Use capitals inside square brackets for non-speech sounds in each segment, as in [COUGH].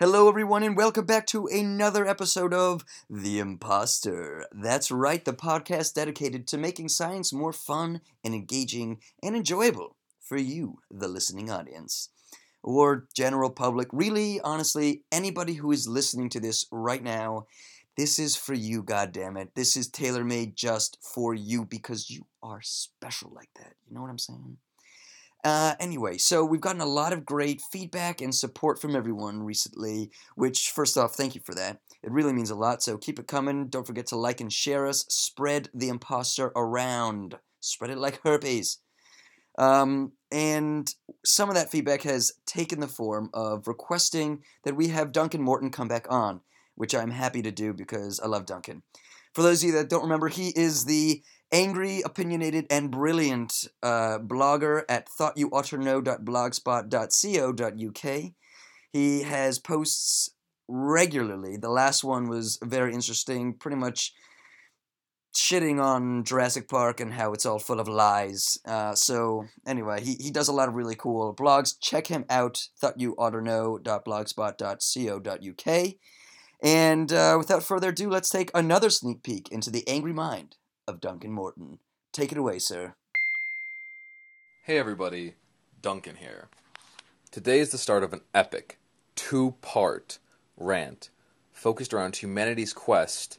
Hello, everyone, and welcome back to another episode of The Imposter. That's right, the podcast dedicated to making science more fun and engaging and enjoyable for you, the listening audience. Or general public. Really, honestly, anybody who is listening to this right now, this is for you, goddammit. This is tailor made just for you because you are special like that. You know what I'm saying? Uh, anyway, so we've gotten a lot of great feedback and support from everyone recently, which, first off, thank you for that. It really means a lot, so keep it coming. Don't forget to like and share us. Spread the imposter around. Spread it like herpes. Um, and some of that feedback has taken the form of requesting that we have Duncan Morton come back on, which I'm happy to do because I love Duncan. For those of you that don't remember, he is the angry, opinionated, and brilliant uh, blogger at thoughtyouotterknow.blogspot.co.uk. He has posts regularly. The last one was very interesting, pretty much shitting on Jurassic Park and how it's all full of lies. Uh, so, anyway, he, he does a lot of really cool blogs. Check him out, thoughtyouotterknow.blogspot.co.uk. And uh, without further ado, let's take another sneak peek into the angry mind of Duncan Morton. Take it away, sir. Hey everybody, Duncan here. Today is the start of an epic, two part rant focused around humanity's quest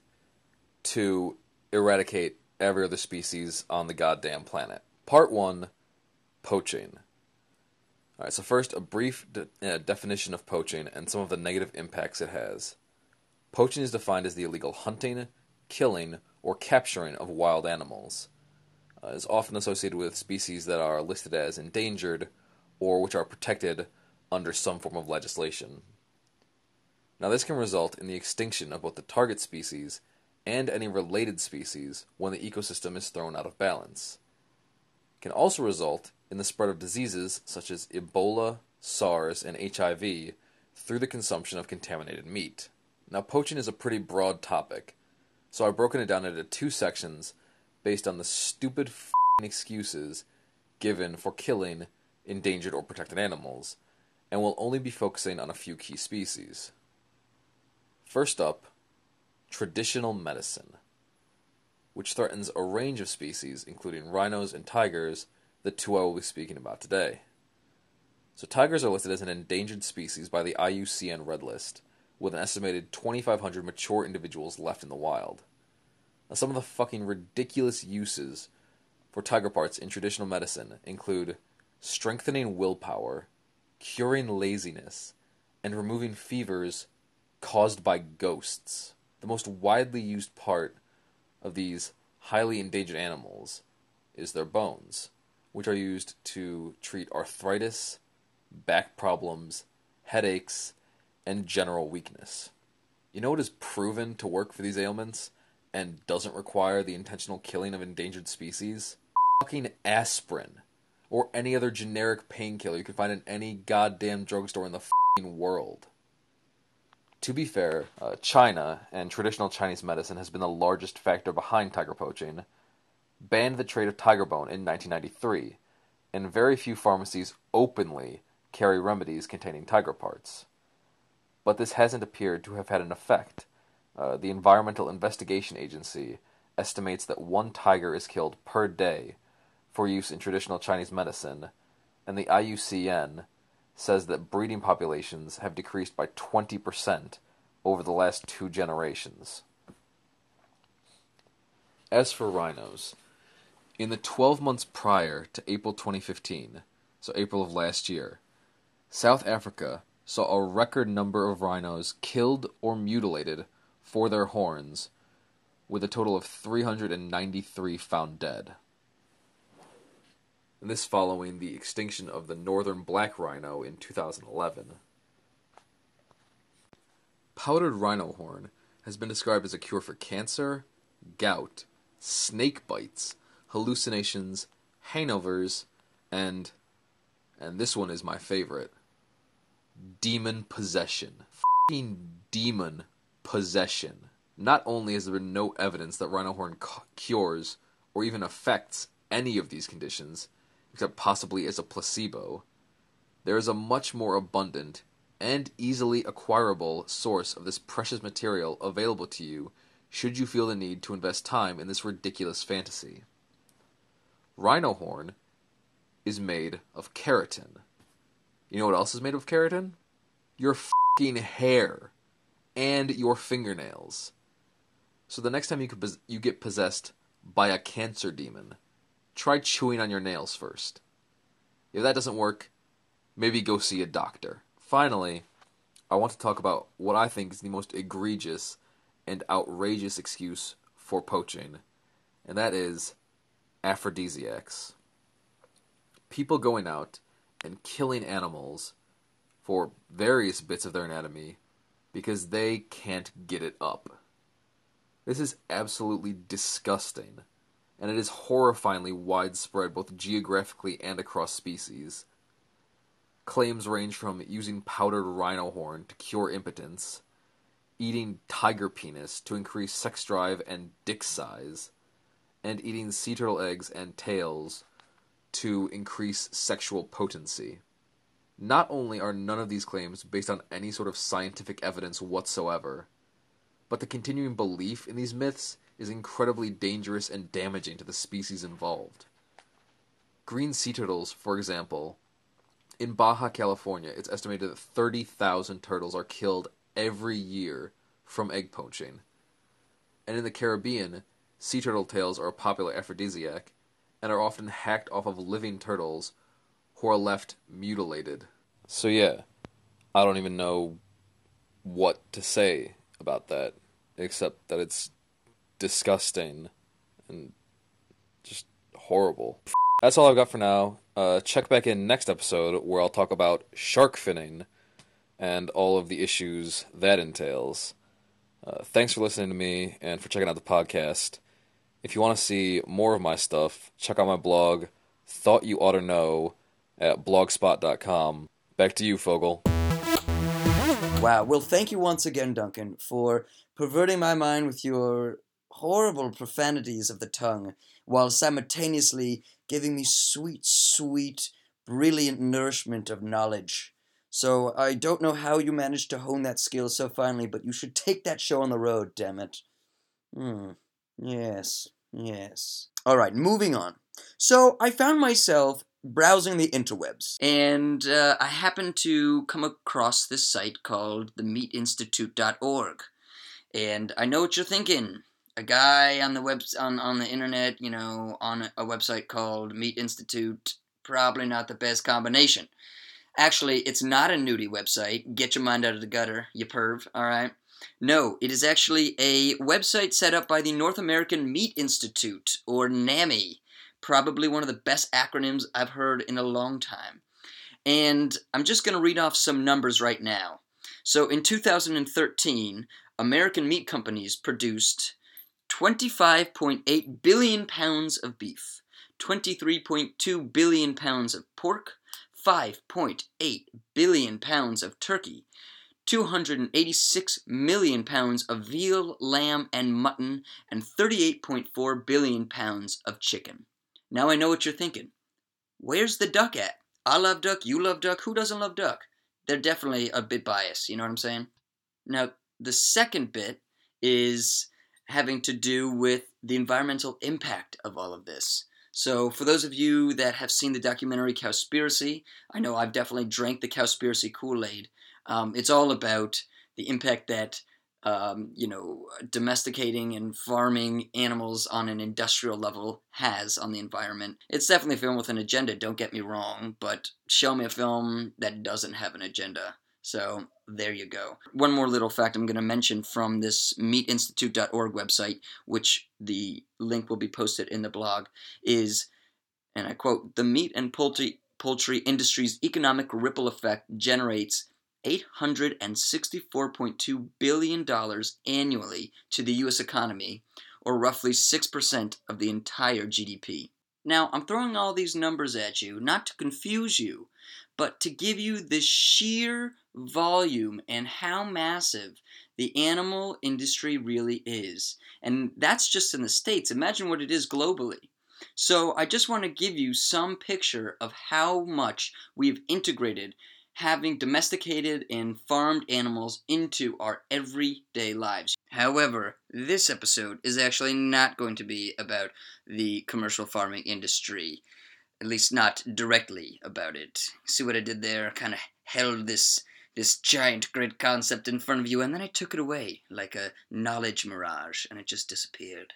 to eradicate every other species on the goddamn planet. Part 1 Poaching. Alright, so first, a brief de- uh, definition of poaching and some of the negative impacts it has. Poaching is defined as the illegal hunting, killing, or capturing of wild animals. Uh, is often associated with species that are listed as endangered or which are protected under some form of legislation. Now, this can result in the extinction of both the target species and any related species when the ecosystem is thrown out of balance. It can also result in the spread of diseases such as Ebola, SARS, and HIV through the consumption of contaminated meat. Now, poaching is a pretty broad topic, so I've broken it down into two sections based on the stupid excuses given for killing endangered or protected animals, and we'll only be focusing on a few key species. First up, traditional medicine, which threatens a range of species, including rhinos and tigers, the two I will be speaking about today. So, tigers are listed as an endangered species by the IUCN Red List, with an estimated 2,500 mature individuals left in the wild. Now, some of the fucking ridiculous uses for tiger parts in traditional medicine include strengthening willpower, curing laziness, and removing fevers caused by ghosts. The most widely used part of these highly endangered animals is their bones, which are used to treat arthritis, back problems, headaches, and general weakness. You know what is proven to work for these ailments and doesn't require the intentional killing of endangered species? Fucking aspirin. Or any other generic painkiller you can find in any goddamn drugstore in the fucking world. To be fair, uh, China and traditional Chinese medicine has been the largest factor behind tiger poaching, banned the trade of tiger bone in 1993, and very few pharmacies openly carry remedies containing tiger parts but this hasn't appeared to have had an effect. Uh, the Environmental Investigation Agency estimates that one tiger is killed per day for use in traditional Chinese medicine, and the IUCN says that breeding populations have decreased by 20% over the last two generations. As for rhinos, in the 12 months prior to April 2015, so April of last year, South Africa saw a record number of rhinos killed or mutilated for their horns, with a total of 393 found dead. This following the extinction of the northern black rhino in 2011. Powdered rhino horn has been described as a cure for cancer, gout, snake bites, hallucinations, hangovers, and and this one is my favorite demon possession. Fucking demon possession. Not only has there been no evidence that rhino horn cures or even affects any of these conditions, except possibly as a placebo, there is a much more abundant, and easily acquirable source of this precious material available to you should you feel the need to invest time in this ridiculous fantasy. Rhino horn is made of keratin. You know what else is made of keratin? Your fucking hair and your fingernails. So the next time you could you get possessed by a cancer demon, try chewing on your nails first. If that doesn't work, maybe go see a doctor. Finally, I want to talk about what I think is the most egregious and outrageous excuse for poaching, and that is aphrodisiacs. People going out and killing animals for various bits of their anatomy because they can't get it up. This is absolutely disgusting, and it is horrifyingly widespread both geographically and across species. Claims range from using powdered rhino horn to cure impotence, eating tiger penis to increase sex drive and dick size, and eating sea turtle eggs and tails to increase sexual potency. Not only are none of these claims based on any sort of scientific evidence whatsoever, but the continuing belief in these myths is incredibly dangerous and damaging to the species involved. Green sea turtles, for example, in Baja California, it's estimated that 30,000 turtles are killed every year from egg poaching. And in the Caribbean, sea turtle tails are a popular aphrodisiac and are often hacked off of living turtles who are left mutilated. So, yeah, I don't even know what to say about that, except that it's disgusting and just horrible. That's all I've got for now. Uh, check back in next episode where I'll talk about shark finning and all of the issues that entails. Uh, thanks for listening to me and for checking out the podcast. If you want to see more of my stuff, check out my blog, Thought You Ought to Know, at blogspot.com. Back to you, Fogel. Wow. Well, thank you once again, Duncan, for perverting my mind with your horrible profanities of the tongue while simultaneously giving me sweet, sweet, brilliant nourishment of knowledge. So I don't know how you managed to hone that skill so finely, but you should take that show on the road, damn it. Hmm. Yes. Yes. All right, moving on. So I found myself browsing the interwebs, and uh, I happened to come across this site called themeatinstitute.org. And I know what you're thinking. A guy on the web on, on the internet, you know, on a website called Meat Institute, probably not the best combination. Actually, it's not a nudie website. Get your mind out of the gutter, you perv, alright? No, it is actually a website set up by the North American Meat Institute, or NAMI probably one of the best acronyms I've heard in a long time. And I'm just going to read off some numbers right now. So in 2013, American meat companies produced 25.8 billion pounds of beef, 23.2 billion pounds of pork, 5.8 billion pounds of turkey, 286 million pounds of veal, lamb, and mutton, and 38.4 billion pounds of chicken. Now I know what you're thinking. Where's the duck at? I love duck, you love duck, who doesn't love duck? They're definitely a bit biased, you know what I'm saying? Now, the second bit is having to do with the environmental impact of all of this. So, for those of you that have seen the documentary Cowspiracy, I know I've definitely drank the Cowspiracy Kool Aid. Um, it's all about the impact that um, you know, domesticating and farming animals on an industrial level has on the environment. It's definitely a film with an agenda, don't get me wrong, but show me a film that doesn't have an agenda. So there you go. One more little fact I'm going to mention from this meatinstitute.org website, which the link will be posted in the blog, is, and I quote, the meat and poultry, poultry industry's economic ripple effect generates $864.2 billion annually to the U.S. economy, or roughly 6% of the entire GDP. Now, I'm throwing all these numbers at you not to confuse you, but to give you the sheer volume and how massive the animal industry really is. And that's just in the States. Imagine what it is globally. So, I just want to give you some picture of how much we've integrated having domesticated and farmed animals into our everyday lives. However, this episode is actually not going to be about the commercial farming industry, at least not directly about it. See what I did there? Kind of held this this giant great concept in front of you and then I took it away like a knowledge mirage and it just disappeared.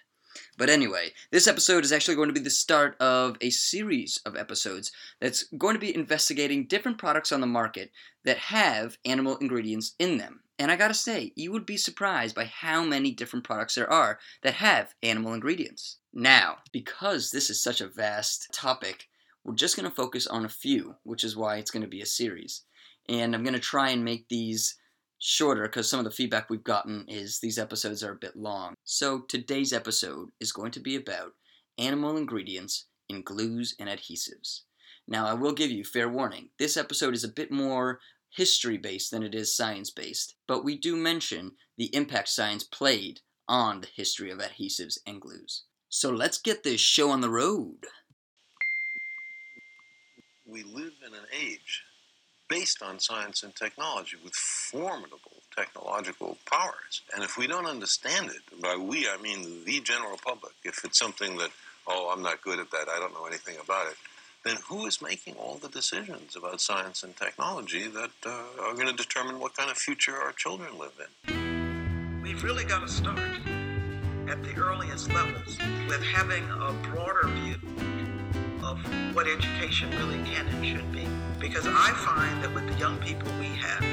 But anyway, this episode is actually going to be the start of a series of episodes that's going to be investigating different products on the market that have animal ingredients in them. And I gotta say, you would be surprised by how many different products there are that have animal ingredients. Now, because this is such a vast topic, we're just gonna focus on a few, which is why it's gonna be a series. And I'm gonna try and make these shorter because some of the feedback we've gotten is these episodes are a bit long. So today's episode is going to be about animal ingredients in glues and adhesives. Now, I will give you fair warning. This episode is a bit more history based than it is science based, but we do mention the impact science played on the history of adhesives and glues. So let's get this show on the road. We live in an age based on science and technology with formidable technological powers. And if we don't understand it, by we I mean the general public, if it's something that, oh, I'm not good at that, I don't know anything about it, then who is making all the decisions about science and technology that uh, are going to determine what kind of future our children live in? We've really got to start at the earliest levels with having a broader view of what education really can and should be. Because I find that with the young people we have,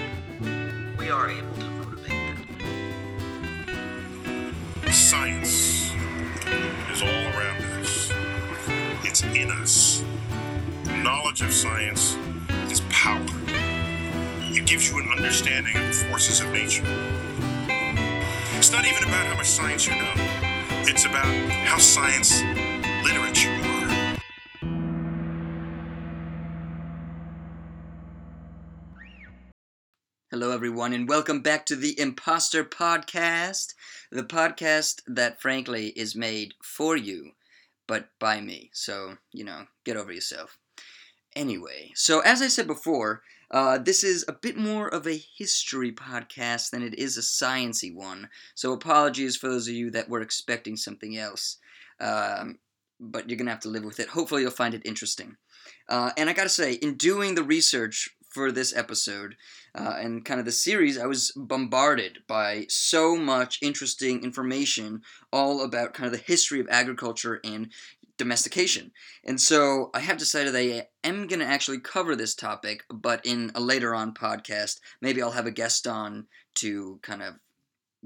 we are able to motivate them. Science is all around us. It's in us. Knowledge of science is power. It gives you an understanding of the forces of nature. It's not even about how much science you know. It's about how science literate everyone, and welcome back to the Imposter Podcast, the podcast that, frankly, is made for you, but by me. So, you know, get over yourself. Anyway, so as I said before, uh, this is a bit more of a history podcast than it is a sciency one. So apologies for those of you that were expecting something else, um, but you're gonna have to live with it. Hopefully, you'll find it interesting. Uh, and I gotta say, in doing the research for this episode uh, and kind of the series, I was bombarded by so much interesting information all about kind of the history of agriculture and domestication. And so I have decided I am going to actually cover this topic, but in a later on podcast, maybe I'll have a guest on to kind of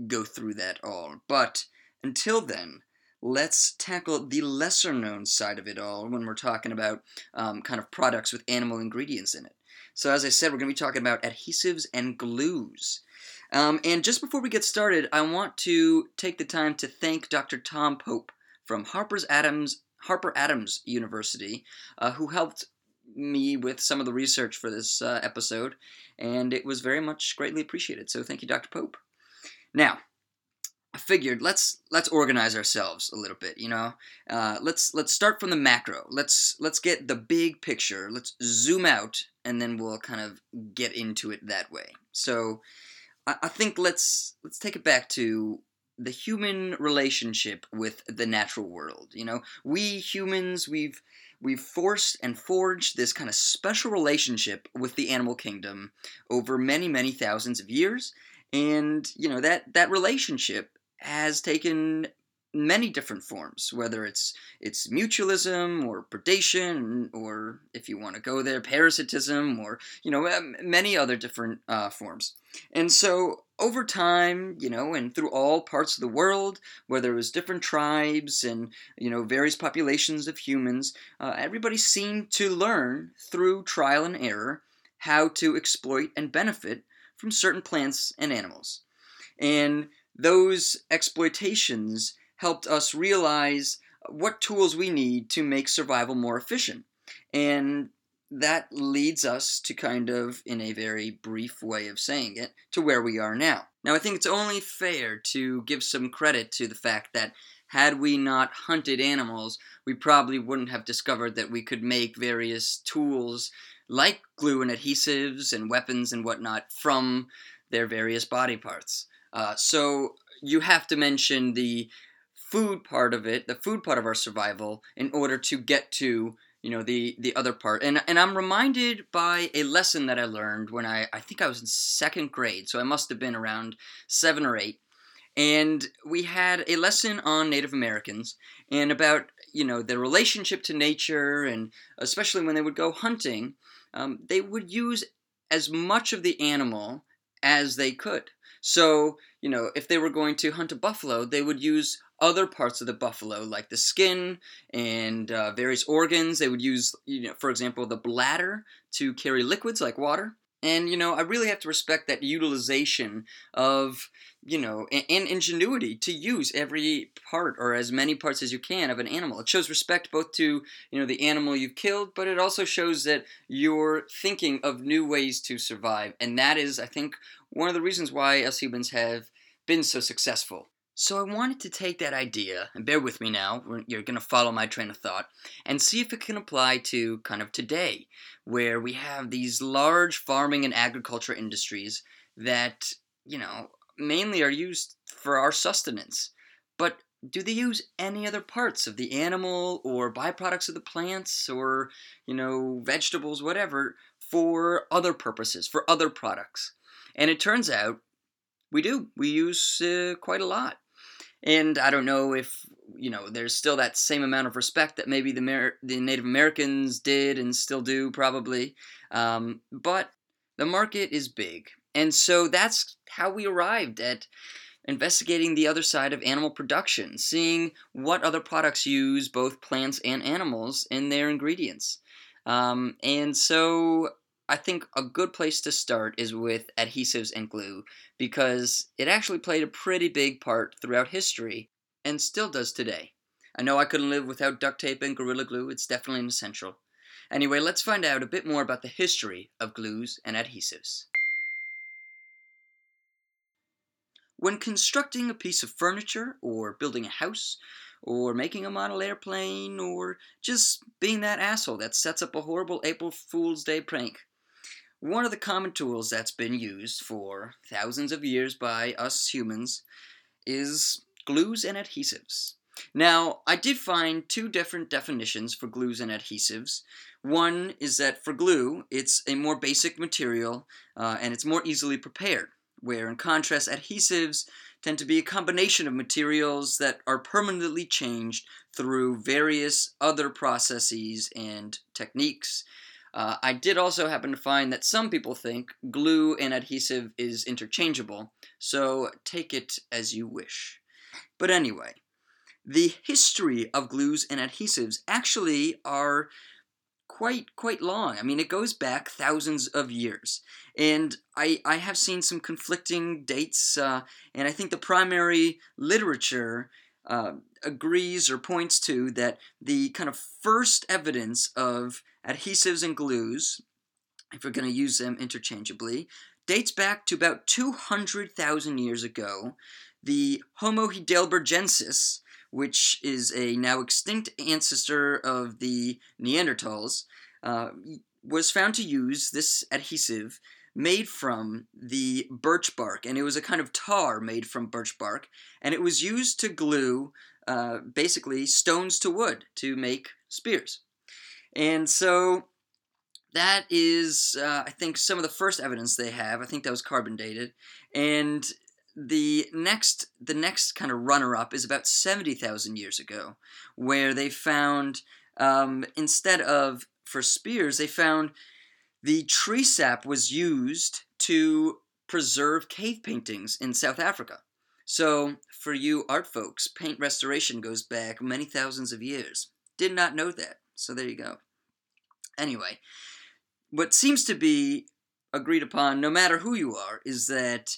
go through that all. But until then, let's tackle the lesser known side of it all when we're talking about um, kind of products with animal ingredients in it. So, as I said, we're going to be talking about adhesives and glues. Um, and just before we get started, I want to take the time to thank Dr. Tom Pope from Harper's Adams Harper Adams University, uh, who helped me with some of the research for this uh, episode, and it was very much greatly appreciated. So thank you, Dr. Pope. Now, I figured let's let's organize ourselves a little bit. You know, uh, let's let's start from the macro. Let's let's get the big picture. Let's zoom out, and then we'll kind of get into it that way. So, I, I think let's let's take it back to the human relationship with the natural world. You know, we humans, we've we've forced and forged this kind of special relationship with the animal kingdom over many, many thousands of years. And, you know, that that relationship has taken many different forms, whether it's it's mutualism or predation, or if you want to go there, parasitism, or you know many other different uh, forms. And so over time, you know, and through all parts of the world, where there was different tribes and you know various populations of humans, uh, everybody seemed to learn through trial and error how to exploit and benefit from certain plants and animals, and those exploitations helped us realize what tools we need to make survival more efficient. And that leads us to kind of, in a very brief way of saying it, to where we are now. Now, I think it's only fair to give some credit to the fact that had we not hunted animals, we probably wouldn't have discovered that we could make various tools like glue and adhesives and weapons and whatnot, from their various body parts. Uh, so you have to mention the food part of it, the food part of our survival, in order to get to you know the the other part. And and I'm reminded by a lesson that I learned when I I think I was in second grade, so I must have been around seven or eight. And we had a lesson on Native Americans and about you know their relationship to nature, and especially when they would go hunting, um, they would use as much of the animal as they could. So, you know, if they were going to hunt a buffalo, they would use other parts of the buffalo, like the skin and uh, various organs. They would use, you know, for example, the bladder to carry liquids like water. And, you know, I really have to respect that utilization of, you know, and, and ingenuity to use every part or as many parts as you can of an animal. It shows respect both to, you know, the animal you've killed, but it also shows that you're thinking of new ways to survive. And that is, I think, one of the reasons why us humans have been so successful. So I wanted to take that idea, and bear with me now, you're going to follow my train of thought, and see if it can apply to kind of today, where we have these large farming and agriculture industries that, you know, mainly are used for our sustenance. But do they use any other parts of the animal or byproducts of the plants or, you know, vegetables, whatever, for other purposes, for other products? And it turns out we do. We use uh, quite a lot. And I don't know if you know there's still that same amount of respect that maybe the Mer- the Native Americans did and still do probably, um, but the market is big, and so that's how we arrived at investigating the other side of animal production, seeing what other products use both plants and animals in their ingredients. Um, and so I think a good place to start is with adhesives and glue because it actually played a pretty big part throughout history and still does today. I know I couldn't live without duct tape and Gorilla Glue, it's definitely an essential. Anyway, let's find out a bit more about the history of glues and adhesives. When constructing a piece of furniture, or building a house, or making a model airplane, or just being that asshole that sets up a horrible April Fool's Day prank, one of the common tools that's been used for thousands of years by us humans is glues and adhesives. Now, I did find two different definitions for glues and adhesives. One is that for glue, it's a more basic material uh, and it's more easily prepared, where in contrast, adhesives tend to be a combination of materials that are permanently changed through various other processes and techniques uh, I did also happen to find that some people think glue and adhesive is interchangeable, so take it as you wish. But anyway, the history of glues and adhesives actually are quite quite long. I mean, it goes back thousands of years, and I I have seen some conflicting dates, uh, and I think the primary literature uh, agrees or points to that the kind of first evidence of adhesives and glues, if we're going to use them interchangeably, dates back to about 200,000 years ago. The Homo heidelbergensis, which is a now extinct ancestor of the Neanderthals, uh, was found to use this adhesive made from the birch bark, and it was a kind of tar made from birch bark, and it was used to glue uh, basically stones to wood to make spears. And so that is, uh, I think, some of the first evidence they have. I think that was carbon dated, and the next the next kind of runner up is about 70,000 years ago where they found um, instead of for spears they found the tree sap was used to preserve cave paintings in South Africa. So, for you art folks, paint restoration goes back many thousands of years. Did not know that. So, there you go. Anyway, what seems to be agreed upon, no matter who you are, is that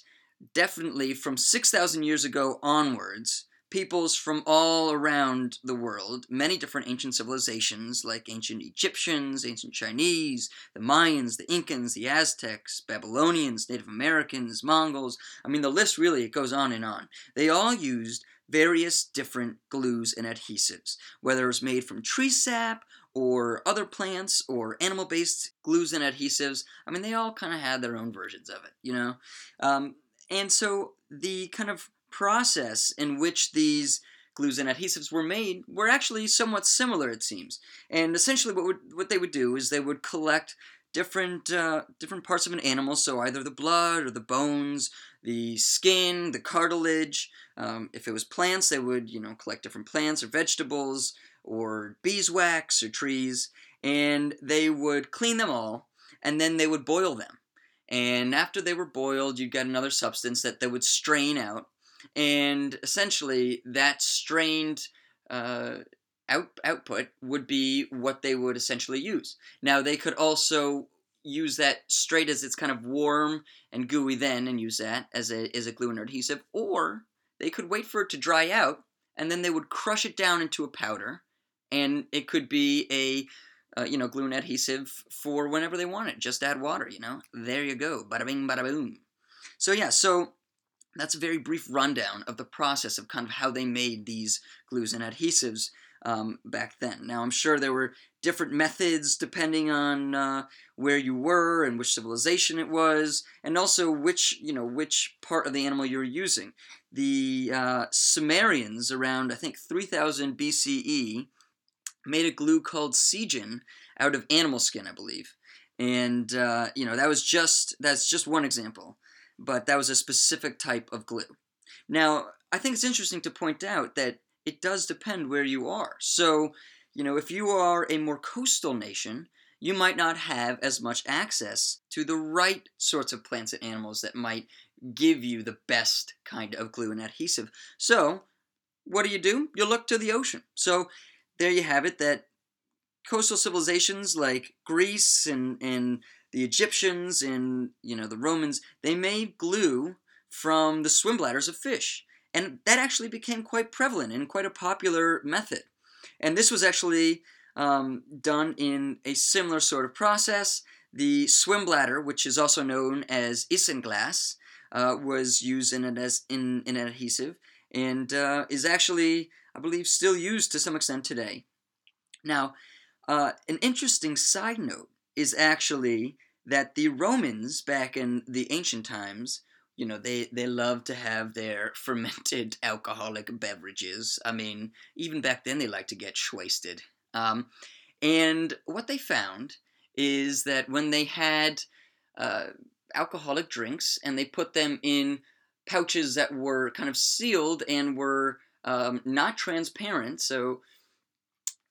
definitely from 6,000 years ago onwards, peoples from all around the world, many different ancient civilizations like ancient Egyptians, ancient Chinese, the Mayans, the Incans, the Aztecs, Babylonians, Native Americans, Mongols. I mean, the list really it goes on and on. They all used various different glues and adhesives, whether it was made from tree sap or other plants or animal based glues and adhesives. I mean, they all kind of had their own versions of it, you know? Um, and so the kind of process in which these glues and adhesives were made were actually somewhat similar, it seems. And essentially, what would, what they would do is they would collect different uh, different parts of an animal, so either the blood or the bones, the skin, the cartilage. Um, if it was plants, they would you know collect different plants or vegetables or beeswax or trees, and they would clean them all, and then they would boil them. And after they were boiled, you'd get another substance that they would strain out, and essentially that strained uh, out, output would be what they would essentially use. Now they could also use that straight as it's kind of warm and gooey then and use that as a, as a glue and adhesive, or they could wait for it to dry out and then they would crush it down into a powder and it could be a uh, you know glue and adhesive for whenever they want it. Just add water, you know. There you go, bada bing, bada boom. So yeah, so that's a very brief rundown of the process of kind of how they made these glues and adhesives um, back then. Now, I'm sure there were different methods depending on uh, where you were and which civilization it was, and also which you know which part of the animal you're using. The uh, Sumerians, around I think 3000 BCE, made a glue called seigen out of animal skin, I believe, and uh, you know that was just that's just one example, but that was a specific type of glue. Now, I think it's interesting to point out that it does depend where you are. So, you know, if you are a more coastal nation, you might not have as much access to the right sorts of plants and animals that might give you the best kind of glue and adhesive. So, what do you do? You look to the ocean. So, there you have it that coastal civilizations like Greece and, and the Egyptians and you know the Romans, they made glue from the swim bladders of fish. And that actually became quite prevalent and quite a popular method. And this was actually um, done in a similar sort of process. The swim bladder, which is also known as isinglass, uh, was used in an, as, in an adhesive and uh, is actually, I believe, still used to some extent today. Now, uh, an interesting side note is actually that the Romans, back in the ancient times, you know they they love to have their [LAUGHS] fermented alcoholic beverages i mean even back then they liked to get wasted um, and what they found is that when they had uh, alcoholic drinks and they put them in pouches that were kind of sealed and were um, not transparent so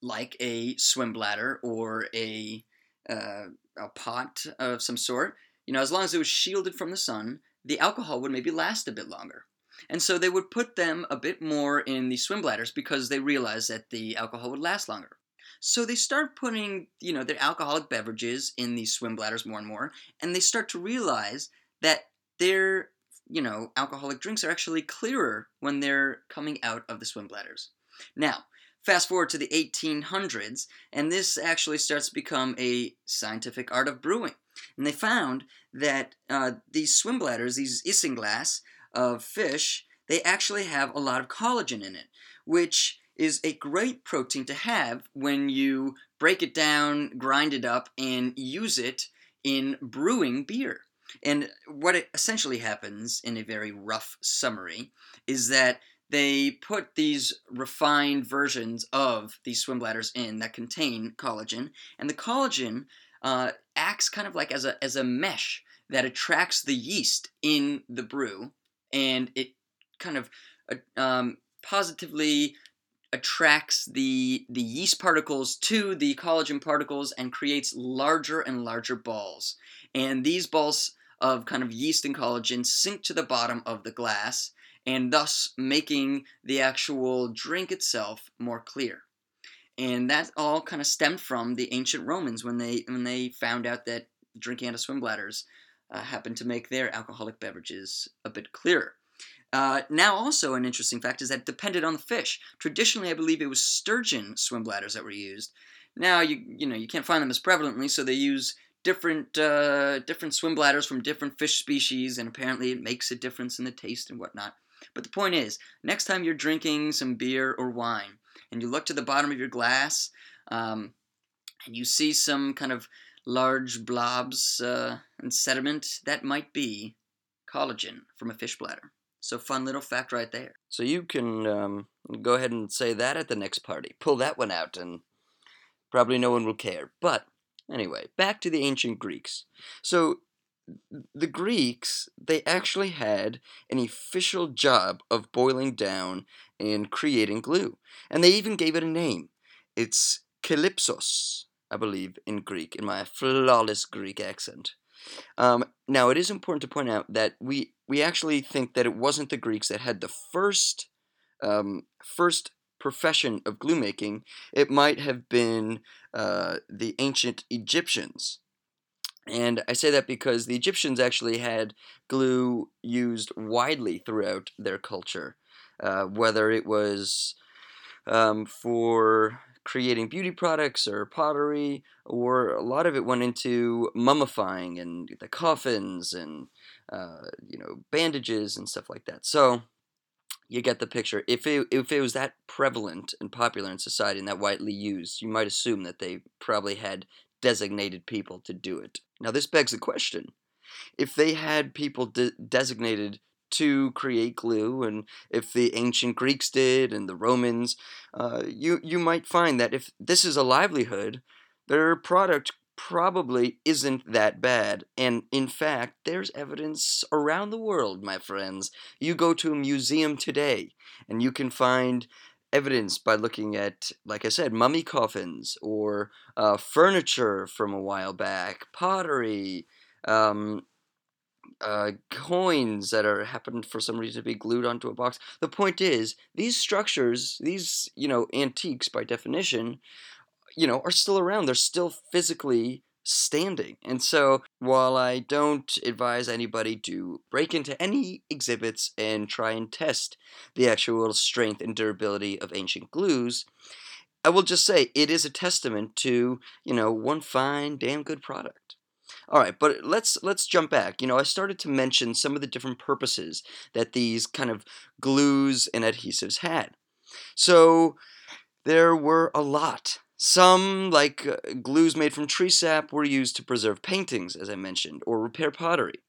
like a swim bladder or a uh, a pot of some sort you know as long as it was shielded from the sun the alcohol would maybe last a bit longer. And so they would put them a bit more in the swim bladders because they realized that the alcohol would last longer. So they start putting, you know, their alcoholic beverages in these swim bladders more and more, and they start to realize that their, you know, alcoholic drinks are actually clearer when they're coming out of the swim bladders. Now, fast forward to the 1800s, and this actually starts to become a scientific art of brewing. And they found that uh, these swim bladders, these isinglass of fish, they actually have a lot of collagen in it, which is a great protein to have when you break it down, grind it up, and use it in brewing beer. And what essentially happens, in a very rough summary, is that they put these refined versions of these swim bladders in that contain collagen, and the collagen uh, acts kind of like as a as a mesh that attracts the yeast in the brew, and it kind of uh, um, positively attracts the the yeast particles to the collagen particles and creates larger and larger balls. And these balls of kind of yeast and collagen sink to the bottom of the glass and thus making the actual drink itself more clear and that all kind of stemmed from the ancient Romans when they when they found out that drinking out of swim bladders uh, happened to make their alcoholic beverages a bit clearer. Uh, now, also an interesting fact is that it depended on the fish. Traditionally, I believe it was sturgeon swim bladders that were used. Now, you you know you can't find them as prevalently, so they use different uh, different swim bladders from different fish species, and apparently it makes a difference in the taste and whatnot. But the point is, next time you're drinking some beer or wine, and you look to the bottom of your glass, um, and you see some kind of large blobs uh, and sediment, that might be collagen from a fish bladder. So, fun little fact right there. So, you can um, go ahead and say that at the next party. Pull that one out, and probably no one will care. But, anyway, back to the ancient Greeks. So, the Greeks, they actually had an official job of boiling down and creating glue. And they even gave it a name. It's calypsos, I believe, in Greek, in my flawless Greek accent. Um, now, it is important to point out that we, we actually think that it wasn't the Greeks that had the first, um, first profession of glue making. It might have been uh, the ancient Egyptians. And I say that because the Egyptians actually had glue used widely throughout their culture, uh, whether it was um, for creating beauty products or pottery, or a lot of it went into mummifying and the coffins and uh, you know bandages and stuff like that. So you get the picture. If it if it was that prevalent and popular in society and that widely used, you might assume that they probably had designated people to do it. Now this begs the question: if they had people de- designated to create glue, and if the ancient Greeks did and the Romans, uh, you you might find that if this is a livelihood, their product probably isn't that bad. And in fact, there's evidence around the world, my friends. You go to a museum today, and you can find evidence by looking at, like I said, mummy coffins or uh, furniture from a while back, pottery. Um, uh, coins that are happened for some reason to be glued onto a box. The point is, these structures, these you know antiques by definition, you know, are still around. They're still physically standing. And so, while I don't advise anybody to break into any exhibits and try and test the actual strength and durability of ancient glues, I will just say it is a testament to, you know, one fine, damn good product. All right, but let's let's jump back. You know, I started to mention some of the different purposes that these kind of glues and adhesives had. So there were a lot. Some, like uh, glues made from tree sap, were used to preserve paintings, as I mentioned, or repair pottery.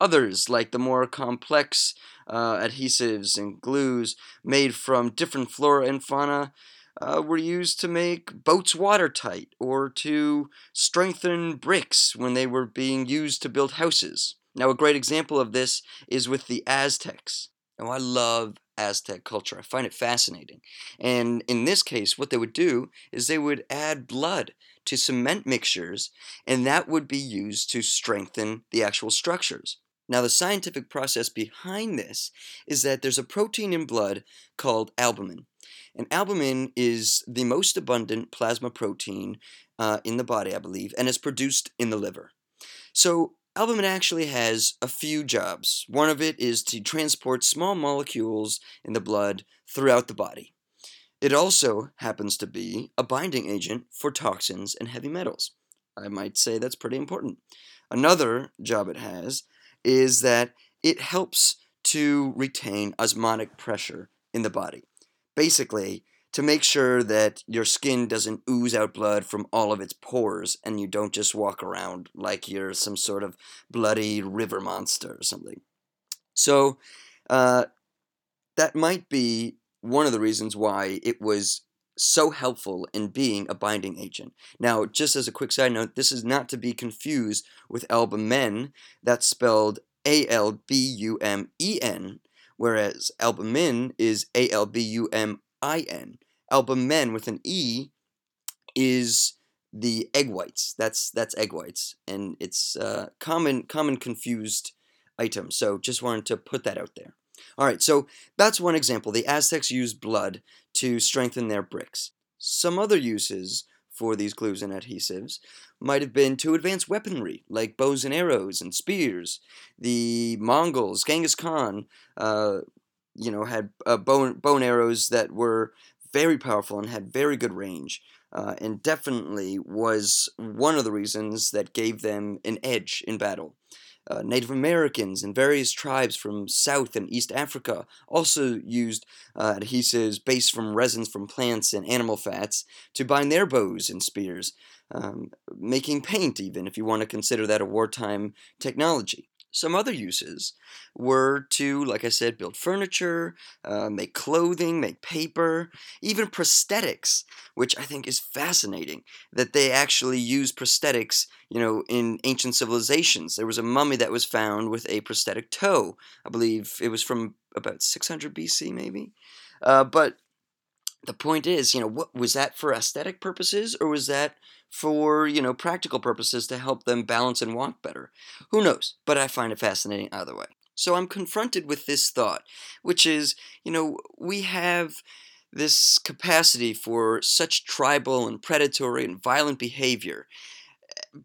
Others, like the more complex uh, adhesives and glues made from different flora and fauna, uh, were used to make boats watertight or to strengthen bricks when they were being used to build houses. Now, a great example of this is with the Aztecs. Now, I love Aztec culture. I find it fascinating. And in this case, what they would do is they would add blood to cement mixtures, and that would be used to strengthen the actual structures. Now, the scientific process behind this is that there's a protein in blood called albumin. And albumin is the most abundant plasma protein uh, in the body, I believe, and is produced in the liver. So, albumin actually has a few jobs. One of it is to transport small molecules in the blood throughout the body. It also happens to be a binding agent for toxins and heavy metals. I might say that's pretty important. Another job it has is that it helps to retain osmotic pressure in the body basically to make sure that your skin doesn't ooze out blood from all of its pores and you don't just walk around like you're some sort of bloody river monster or something. So, uh, that might be one of the reasons why it was so helpful in being a binding agent. Now, just as a quick side note, this is not to be confused with albumen, that's spelled A L B U M E N, whereas albumin is A L B U M I N. Albumen with an E is the egg whites. That's that's egg whites, and it's uh, common common confused item. So just wanted to put that out there. All right, so that's one example. The Aztecs used blood to strengthen their bricks. Some other uses for these glues and adhesives might have been to advance weaponry, like bows and arrows and spears. The Mongols, Genghis Khan, uh, you know, had uh, bow and arrows that were very powerful and had very good range. Uh, and definitely was one of the reasons that gave them an edge in battle. Uh, Native Americans and various tribes from South and East Africa also used uh, adhesives based from resins from plants and animal fats to bind their bows and spears. um, making paint, even if you want to consider that a wartime technology. Some other uses were to, like I said, build furniture, uh, make clothing, make paper, even prosthetics, which I think is fascinating that they actually use prosthetics, you know, in ancient civilizations. There was a mummy that was found with a prosthetic toe. I believe it was from about 600 BC, maybe. Uh, but the point is, you know, what was that for aesthetic purposes or was that for, you know, practical purposes to help them balance and walk better? Who knows? But I find it fascinating either way. So I'm confronted with this thought, which is, you know, we have this capacity for such tribal and predatory and violent behavior.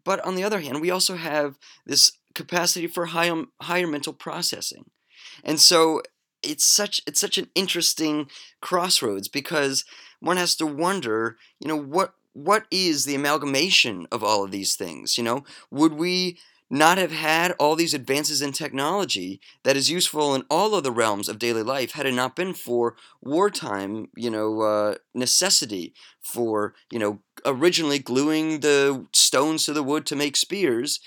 But on the other hand, we also have this capacity for high, higher mental processing. And so it's such it's such an interesting crossroads because one has to wonder, you know, what what is the amalgamation of all of these things? You know, would we not have had all these advances in technology that is useful in all of the realms of daily life had it not been for wartime, you know, uh, necessity for, you know, originally gluing the stones to the wood to make spears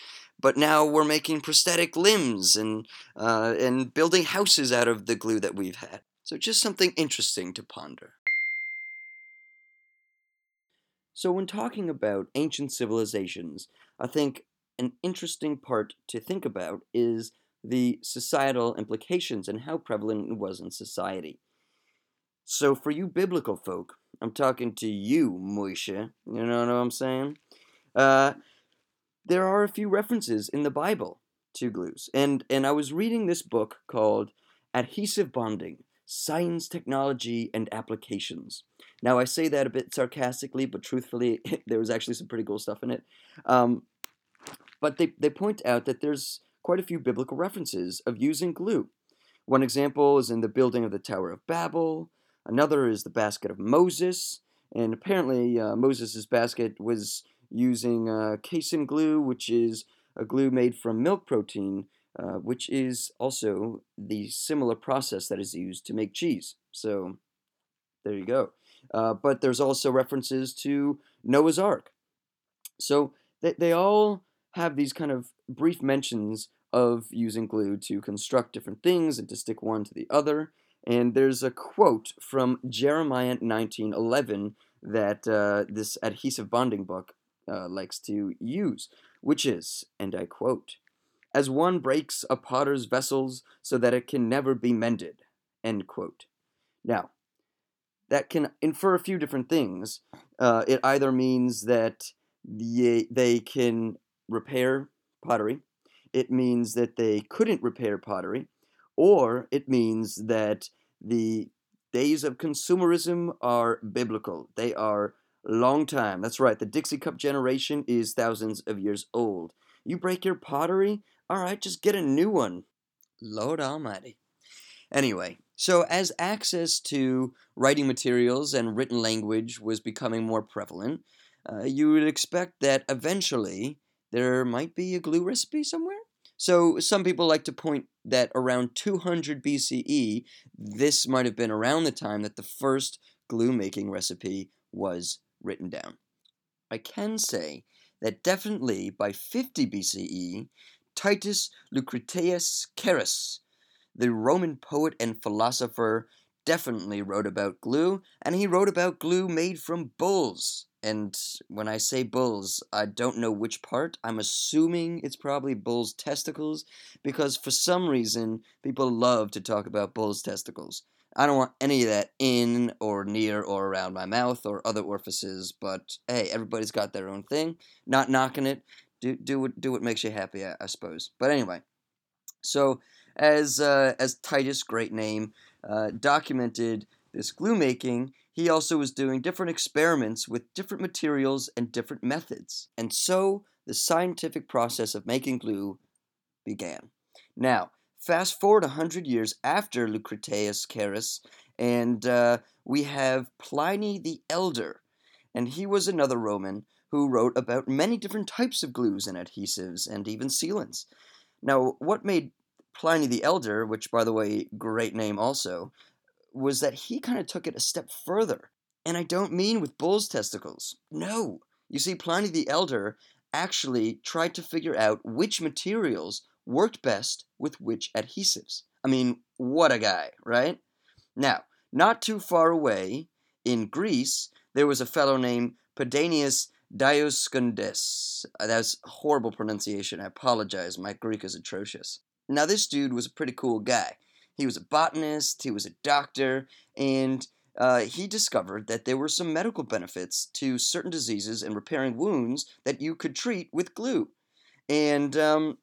but now we're making prosthetic limbs and uh, and building houses out of the glue that we've had. So just something interesting to ponder. So when talking about ancient civilizations, I think an interesting part to think about is the societal implications and how prevalent it was in society. So for you biblical folk, I'm talking to you, Moishe. You know what I'm saying? Uh, there are a few references in the Bible to glues. And and I was reading this book called Adhesive Bonding: Science, Technology, and Applications. Now I say that a bit sarcastically, but truthfully, [LAUGHS] there was actually some pretty cool stuff in it. Um, but they, they point out that there's quite a few biblical references of using glue. One example is in the building of the Tower of Babel. Another is the basket of Moses. And apparently, uh, Moses' basket was using uh, casein glue, which is a glue made from milk protein, uh, which is also the similar process that is used to make cheese. So there you go. Uh, but there's also references to Noah's Ark. So they, they all have these kind of brief mentions of using glue to construct different things and to stick one to the other. And there's a quote from Jeremiah 19:11 that uh, this adhesive bonding book uh, likes to use, which is, and I quote, as one breaks a potter's vessels so that it can never be mended, end quote. Now, that can infer a few different things. Uh, it either means that the, they can repair pottery, it means that they couldn't repair pottery, or it means that the days of consumerism are biblical. They are Long time. That's right. The Dixie Cup generation is thousands of years old. You break your pottery? All right, just get a new one. Lord Almighty. Anyway, so as access to writing materials and written language was becoming more prevalent, uh, you would expect that eventually there might be a glue recipe somewhere. So some people like to point that around 200 BCE, this might have been around the time that the first glue making recipe was written down. I can say that definitely by 50 BCE, Titus Lucretius Carus, the Roman poet and philosopher, definitely wrote about glue, and he wrote about glue made from bulls. And when I say bulls, I don't know which part. I'm assuming it's probably bulls' testicles, because for some reason, people love to talk about bulls' testicles. I don't want any of that in or near or around my mouth or other orifices. But hey, everybody's got their own thing. Not knocking it. Do do what do what makes you happy, I, I suppose. But anyway, so as uh, as Titus, great name, uh, documented this glue making. He also was doing different experiments with different materials and different methods. And so the scientific process of making glue began. Now, Fast forward 100 years after Lucretius Carus, and uh, we have Pliny the Elder. And he was another Roman who wrote about many different types of glues and adhesives and even sealants. Now, what made Pliny the Elder, which, by the way, great name also, was that he kind of took it a step further. And I don't mean with bull's testicles. No, You see, Pliny the Elder actually tried to figure out which materials worked best with which adhesives. I mean, what a guy, right? Now, not too far away in Greece, there was a fellow named Pedanius Dioscundes. Uh, That's horrible pronunciation. I apologize. My Greek is atrocious. Now, this dude was a pretty cool guy. He was a botanist, he was a doctor, and uh, he discovered that there were some medical benefits to certain diseases and repairing wounds that you could treat with glue. And, um,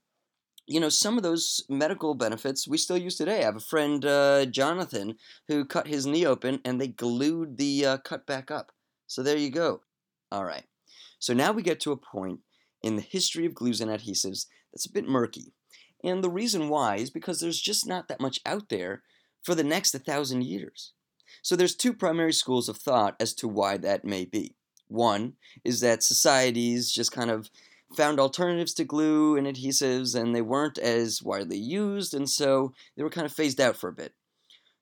you know, some of those medical benefits we still use today. I have a friend, uh, Jonathan, who cut his knee open and they glued the uh, cut back up. So there you go. All right. So now we get to a point in the history of glues and adhesives that's a bit murky. And the reason why is because there's just not that much out there for the next 1,000 years. So there's two primary schools of thought as to why that may be. One is that societies just kind of found alternatives to glue and adhesives and they weren't as widely used and so they were kind of phased out for a bit.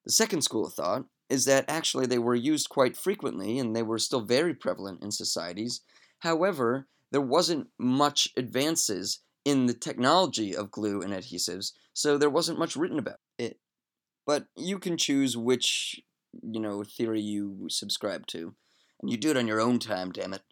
The second school of thought is that actually they were used quite frequently and they were still very prevalent in societies. However, there wasn't much advances in the technology of glue and adhesives, so there wasn't much written about it. But you can choose which, you know, theory you subscribe to, and you do it on your own time, damn it.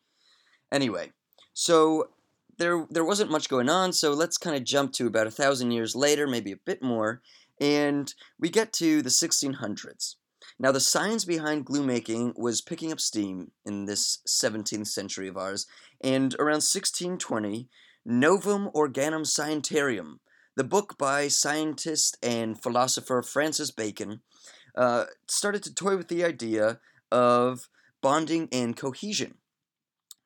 Anyway, so there there wasn't much going on, so let's kind of jump to about a thousand years later, maybe a bit more, and we get to the 1600s. Now, the science behind glue making was picking up steam in this 17th century of ours, and around 1620, Novum Organum Scientiarum, the book by scientist and philosopher Francis Bacon, uh, started to toy with the idea of bonding and cohesion.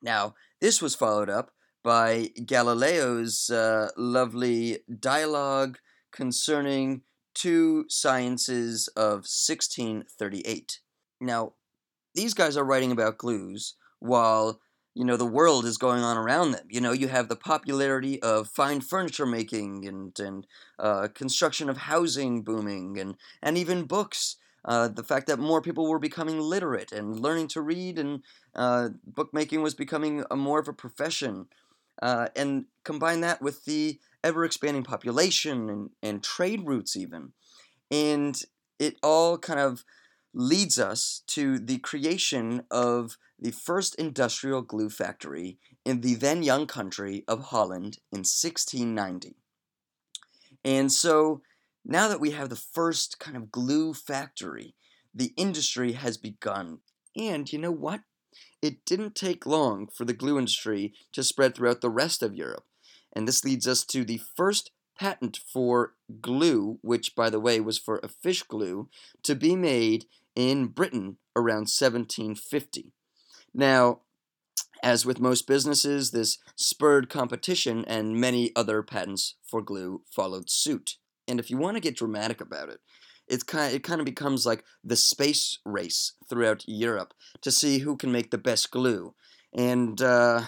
Now, this was followed up by Galileo's uh, lovely dialogue concerning two sciences of 1638. Now, these guys are writing about glues while you know the world is going on around them. You know, you have the popularity of fine furniture making and and uh, construction of housing booming and and even books. Uh, the fact that more people were becoming literate and learning to read and uh, bookmaking was becoming a more of a profession. Uh, and combine that with the ever expanding population and, and trade routes, even. And it all kind of leads us to the creation of the first industrial glue factory in the then young country of Holland in 1690. And so now that we have the first kind of glue factory, the industry has begun. And you know what? It didn't take long for the glue industry to spread throughout the rest of Europe. And this leads us to the first patent for glue, which, by the way, was for a fish glue, to be made in Britain around 1750. Now, as with most businesses, this spurred competition and many other patents for glue followed suit. And if you want to get dramatic about it, it's kind it kind of becomes like the space race throughout Europe to see who can make the best glue. And uh,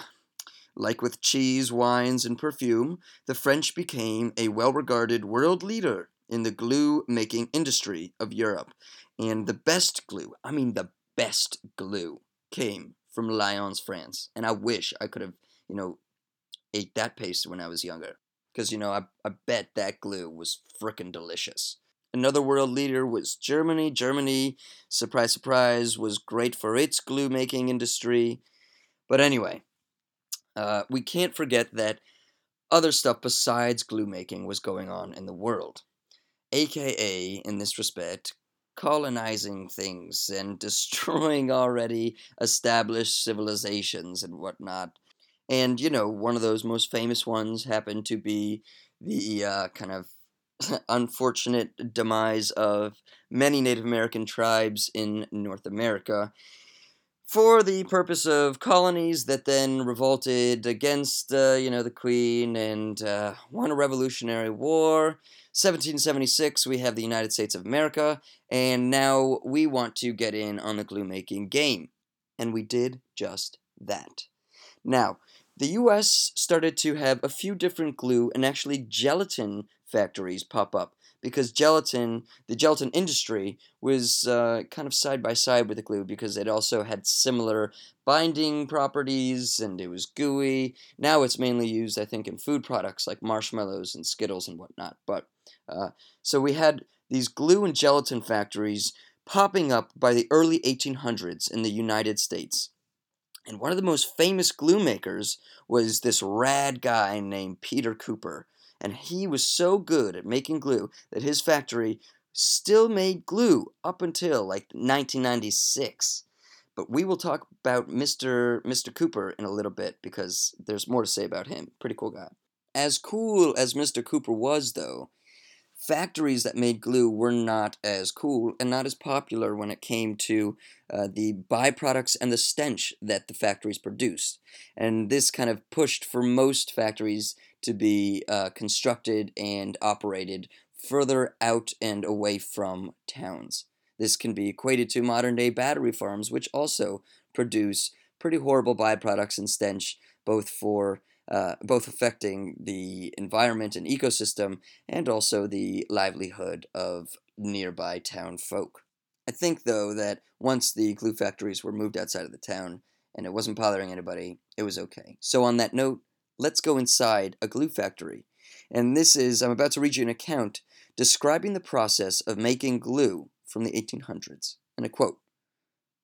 like with cheese, wines, and perfume, the French became a well regarded world leader in the glue making industry of Europe. And the best glue, I mean the best glue, came from Lyons, France. And I wish I could have, you know, ate that paste when I was younger. Because, you know, I, I bet that glue was frickin' delicious. Another world leader was Germany. Germany, surprise, surprise, was great for its glue making industry. But anyway, uh, we can't forget that other stuff besides glue making was going on in the world. AKA, in this respect, colonizing things and [LAUGHS] destroying already established civilizations and whatnot. And, you know, one of those most famous ones happened to be the uh, kind of [LAUGHS] unfortunate demise of many Native American tribes in North America for the purpose of colonies that then revolted against, uh, you know, the Queen and uh, won a Revolutionary War. 1776, we have the United States of America, and now we want to get in on the glue making game. And we did just that. Now, the US started to have a few different glue and actually gelatin factories pop up because gelatin, the gelatin industry, was uh, kind of side by side with the glue because it also had similar binding properties and it was gooey. Now it's mainly used, I think, in food products like marshmallows and Skittles and whatnot. But uh, so we had these glue and gelatin factories popping up by the early 1800s in the United States. And one of the most famous glue makers was this rad guy named Peter Cooper. And he was so good at making glue that his factory still made glue up until like 1996. But we will talk about Mr. Mr. Cooper in a little bit because there's more to say about him. Pretty cool guy. As cool as Mr. Cooper was, though, factories that made glue were not as cool and not as popular when it came to uh, the byproducts and the stench that the factories produced. And this kind of pushed for most factories to be uh, constructed and operated further out and away from towns. This can be equated to modern day battery farms, which also produce pretty horrible byproducts and stench, both for uh, both affecting the environment and ecosystem and also the livelihood of nearby town folk. I think, though, that once the glue factories were moved outside of the town and it wasn't bothering anybody, it was okay. So, on that note, let's go inside a glue factory. And this is, I'm about to read you an account describing the process of making glue from the 1800s. And I quote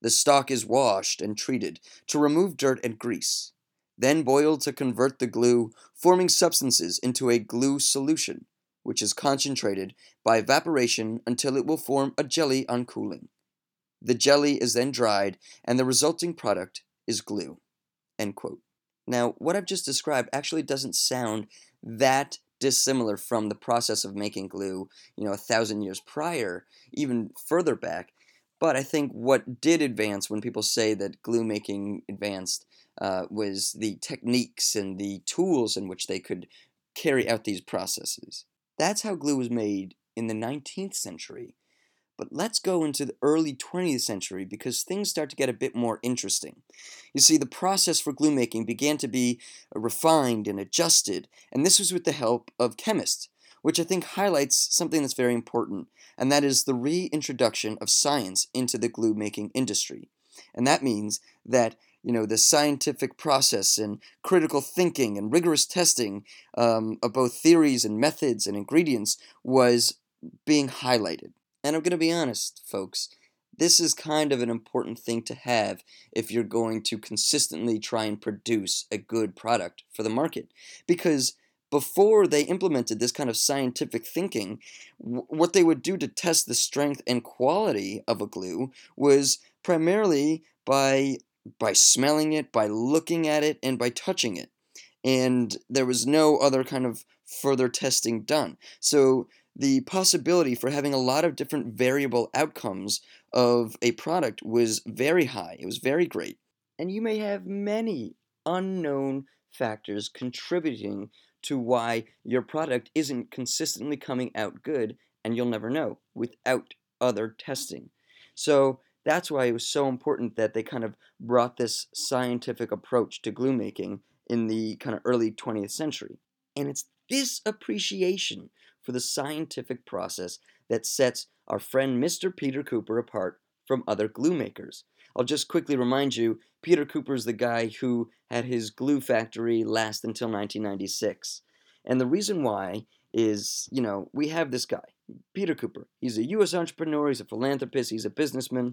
The stock is washed and treated to remove dirt and grease then boiled to convert the glue, forming substances into a glue solution, which is concentrated by evaporation until it will form a jelly on cooling. The jelly is then dried, and the resulting product is glue. Now, what I've just described actually doesn't sound that dissimilar from the process of making glue, you know, a thousand years prior, even further back. But I think what did advance when people say that glue making advanced uh, was the techniques and the tools in which they could carry out these processes. That's how glue was made in the 19th century. But let's go into the early 20th century because things start to get a bit more interesting. You see, the process for glue making began to be refined and adjusted, and this was with the help of chemists, which I think highlights something that's very important, and that is the reintroduction of science into the glue making industry. And that means that you know the scientific process and critical thinking and rigorous testing um, of both theories and methods and ingredients was being highlighted. And I'm going to be honest, folks, this is kind of an important thing to have if you're going to consistently try and produce a good product for the market. Because before they implemented this kind of scientific thinking, what they would do to test the strength and quality of a glue was primarily by by smelling it, by looking at it, and by touching it. And there was no other kind of further testing done. So the possibility for having a lot of different variable outcomes of a product was very high. It was very great. And you may have many unknown factors contributing to why your product isn't consistently coming out good, and you'll never know without other testing. So that's why it was so important that they kind of brought this scientific approach to glue making in the kind of early 20th century. And it's this appreciation for the scientific process that sets our friend Mr. Peter Cooper apart from other glue makers. I'll just quickly remind you Peter Cooper is the guy who had his glue factory last until 1996. And the reason why is, you know, we have this guy, Peter Cooper. He's a U.S. entrepreneur, he's a philanthropist, he's a businessman,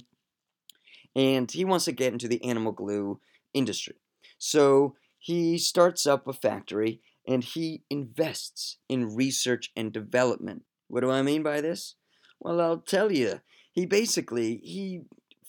and he wants to get into the animal glue industry. So he starts up a factory and he invests in research and development. What do I mean by this? Well, I'll tell you. He basically he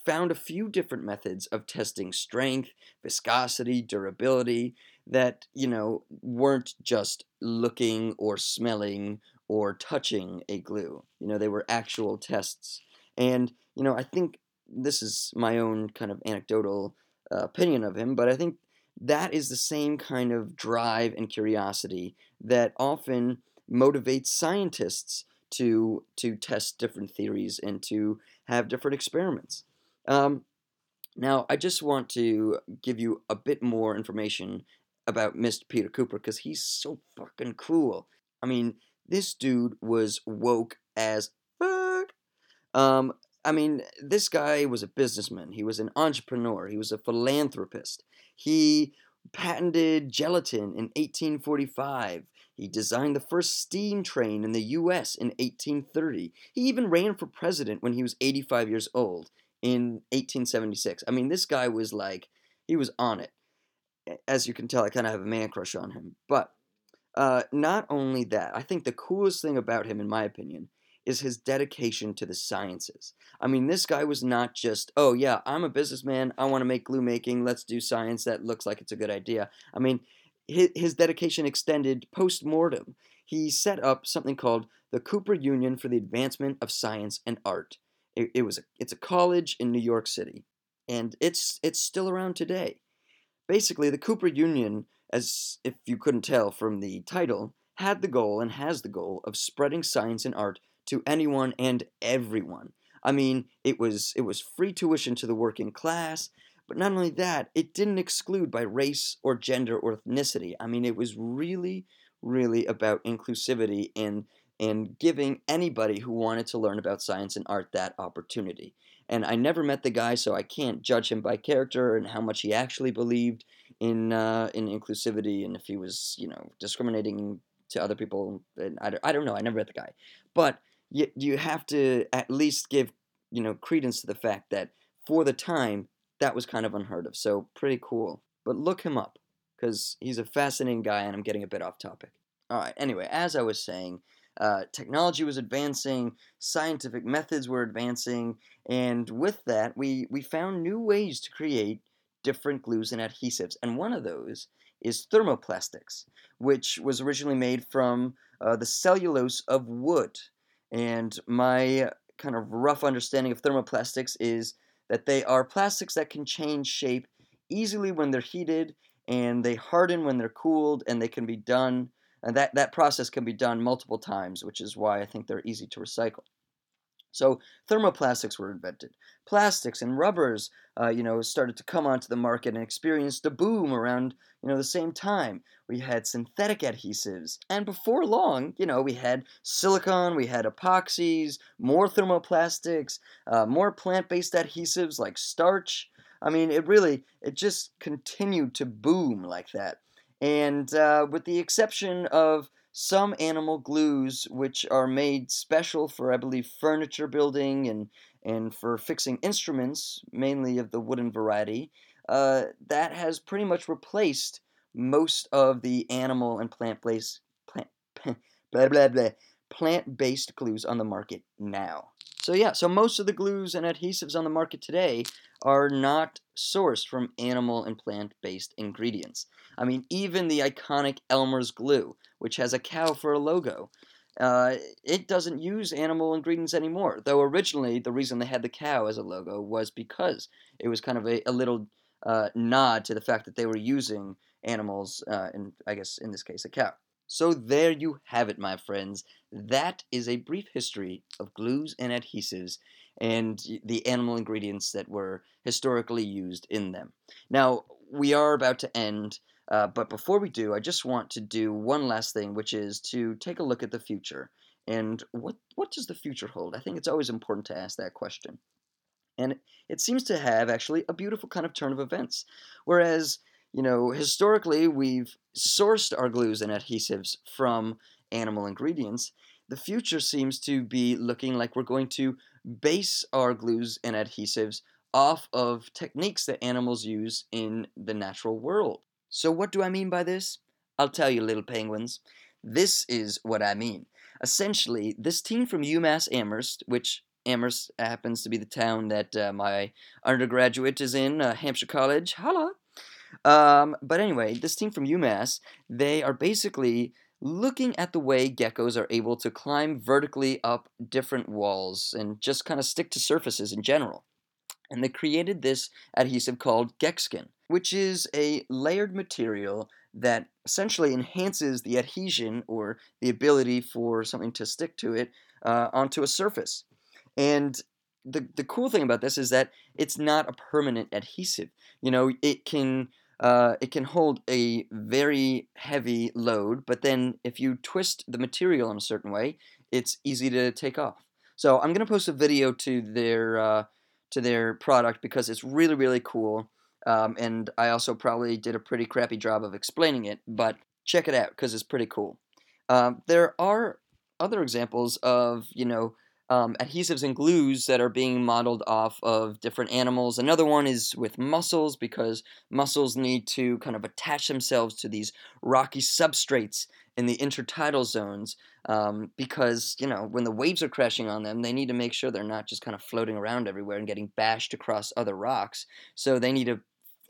found a few different methods of testing strength, viscosity, durability that, you know, weren't just looking or smelling or touching a glue. You know, they were actual tests. And, you know, I think this is my own kind of anecdotal uh, opinion of him, but I think that is the same kind of drive and curiosity that often motivates scientists to to test different theories and to have different experiments. Um, now, I just want to give you a bit more information about Mr. Peter Cooper because he's so fucking cool. I mean, this dude was woke as fuck. Um, I mean, this guy was a businessman. He was an entrepreneur. He was a philanthropist. He patented gelatin in 1845. He designed the first steam train in the U.S. in 1830. He even ran for president when he was 85 years old in 1876. I mean, this guy was like, he was on it. As you can tell, I kind of have a man crush on him. But uh, not only that, I think the coolest thing about him, in my opinion, is his dedication to the sciences. I mean, this guy was not just, oh, yeah, I'm a businessman. I want to make glue making. Let's do science. That looks like it's a good idea. I mean, his, dedication extended post mortem. He set up something called the Cooper Union for the Advancement of Science and Art. It, it was a, it's a college in New York City, and it's it's still around today. Basically, the Cooper Union, as if you couldn't tell from the title, had the goal and has the goal of spreading science and art to anyone and everyone. I mean, it was it was free tuition to the working class, but not only that, it didn't exclude by race or gender or ethnicity. I mean, it was really really about inclusivity and and giving anybody who wanted to learn about science and art that opportunity. And I never met the guy, so I can't judge him by character and how much he actually believed in uh, in inclusivity and if he was, you know, discriminating to other people. And I, I don't know. I never met the guy, but you you have to at least give you know credence to the fact that for the time that was kind of unheard of. So pretty cool. But look him up because he's a fascinating guy, and I'm getting a bit off topic. All right. Anyway, as I was saying, uh, technology was advancing, scientific methods were advancing, and with that, we, we found new ways to create different glues and adhesives. And one of those is thermoplastics, which was originally made from uh, the cellulose of wood. And my kind of rough understanding of thermoplastics is that they are plastics that can change shape easily when they're heated, and they harden when they're cooled, and they can be done and that, that process can be done multiple times, which is why I think they're easy to recycle. So thermoplastics were invented. Plastics and rubbers, uh, you know, started to come onto the market and experienced a boom around, you know, the same time. We had synthetic adhesives, and before long, you know, we had silicone, we had epoxies, more thermoplastics, uh, more plant-based adhesives like starch. I mean, it really, it just continued to boom like that. And uh, with the exception of some animal glues, which are made special for, I believe, furniture building and, and for fixing instruments, mainly of the wooden variety, uh, that has pretty much replaced most of the animal and plant based plant [LAUGHS] blah blah blah plant based glues on the market now. So yeah, so most of the glues and adhesives on the market today are not sourced from animal and plant-based ingredients. I mean, even the iconic Elmer's glue, which has a cow for a logo, uh, it doesn't use animal ingredients anymore. Though originally the reason they had the cow as a logo was because it was kind of a, a little uh, nod to the fact that they were using animals, uh, and I guess in this case a cow. So there you have it, my friends. That is a brief history of glues and adhesives and the animal ingredients that were historically used in them. Now, we are about to end, uh, but before we do, I just want to do one last thing, which is to take a look at the future. And what, what does the future hold? I think it's always important to ask that question. And it seems to have actually a beautiful kind of turn of events. Whereas you know, historically we've sourced our glues and adhesives from animal ingredients. The future seems to be looking like we're going to base our glues and adhesives off of techniques that animals use in the natural world. So, what do I mean by this? I'll tell you, little penguins. This is what I mean. Essentially, this team from UMass Amherst, which Amherst happens to be the town that uh, my undergraduate is in, uh, Hampshire College, holla, um, but anyway, this team from UMass, they are basically looking at the way geckos are able to climb vertically up different walls and just kind of stick to surfaces in general. And they created this adhesive called Geckskin, which is a layered material that essentially enhances the adhesion or the ability for something to stick to it uh, onto a surface. And the, the cool thing about this is that it's not a permanent adhesive. You know, it can uh, it can hold a very heavy load, but then if you twist the material in a certain way, it's easy to take off. So I'm gonna post a video to their uh, to their product because it's really really cool. Um, and I also probably did a pretty crappy job of explaining it, but check it out because it's pretty cool. Um, there are other examples of you know um, adhesives and glues that are being modeled off of different animals. Another one is with mussels because mussels need to kind of attach themselves to these rocky substrates in the intertidal zones um, because, you know, when the waves are crashing on them, they need to make sure they're not just kind of floating around everywhere and getting bashed across other rocks. So they need to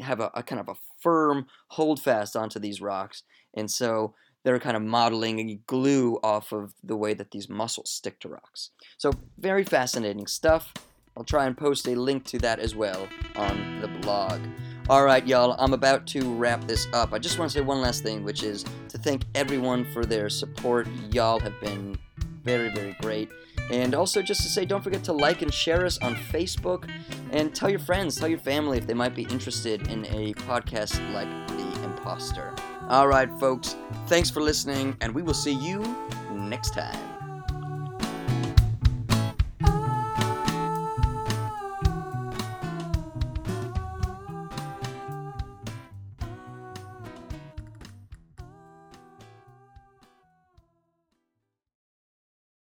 have a, a kind of a firm holdfast onto these rocks. And so they're kind of modeling a glue off of the way that these mussels stick to rocks. So, very fascinating stuff. I'll try and post a link to that as well on the blog. All right, y'all, I'm about to wrap this up. I just want to say one last thing, which is to thank everyone for their support. Y'all have been very, very great. And also, just to say, don't forget to like and share us on Facebook and tell your friends, tell your family if they might be interested in a podcast like The Imposter. All right, folks, thanks for listening, and we will see you next time.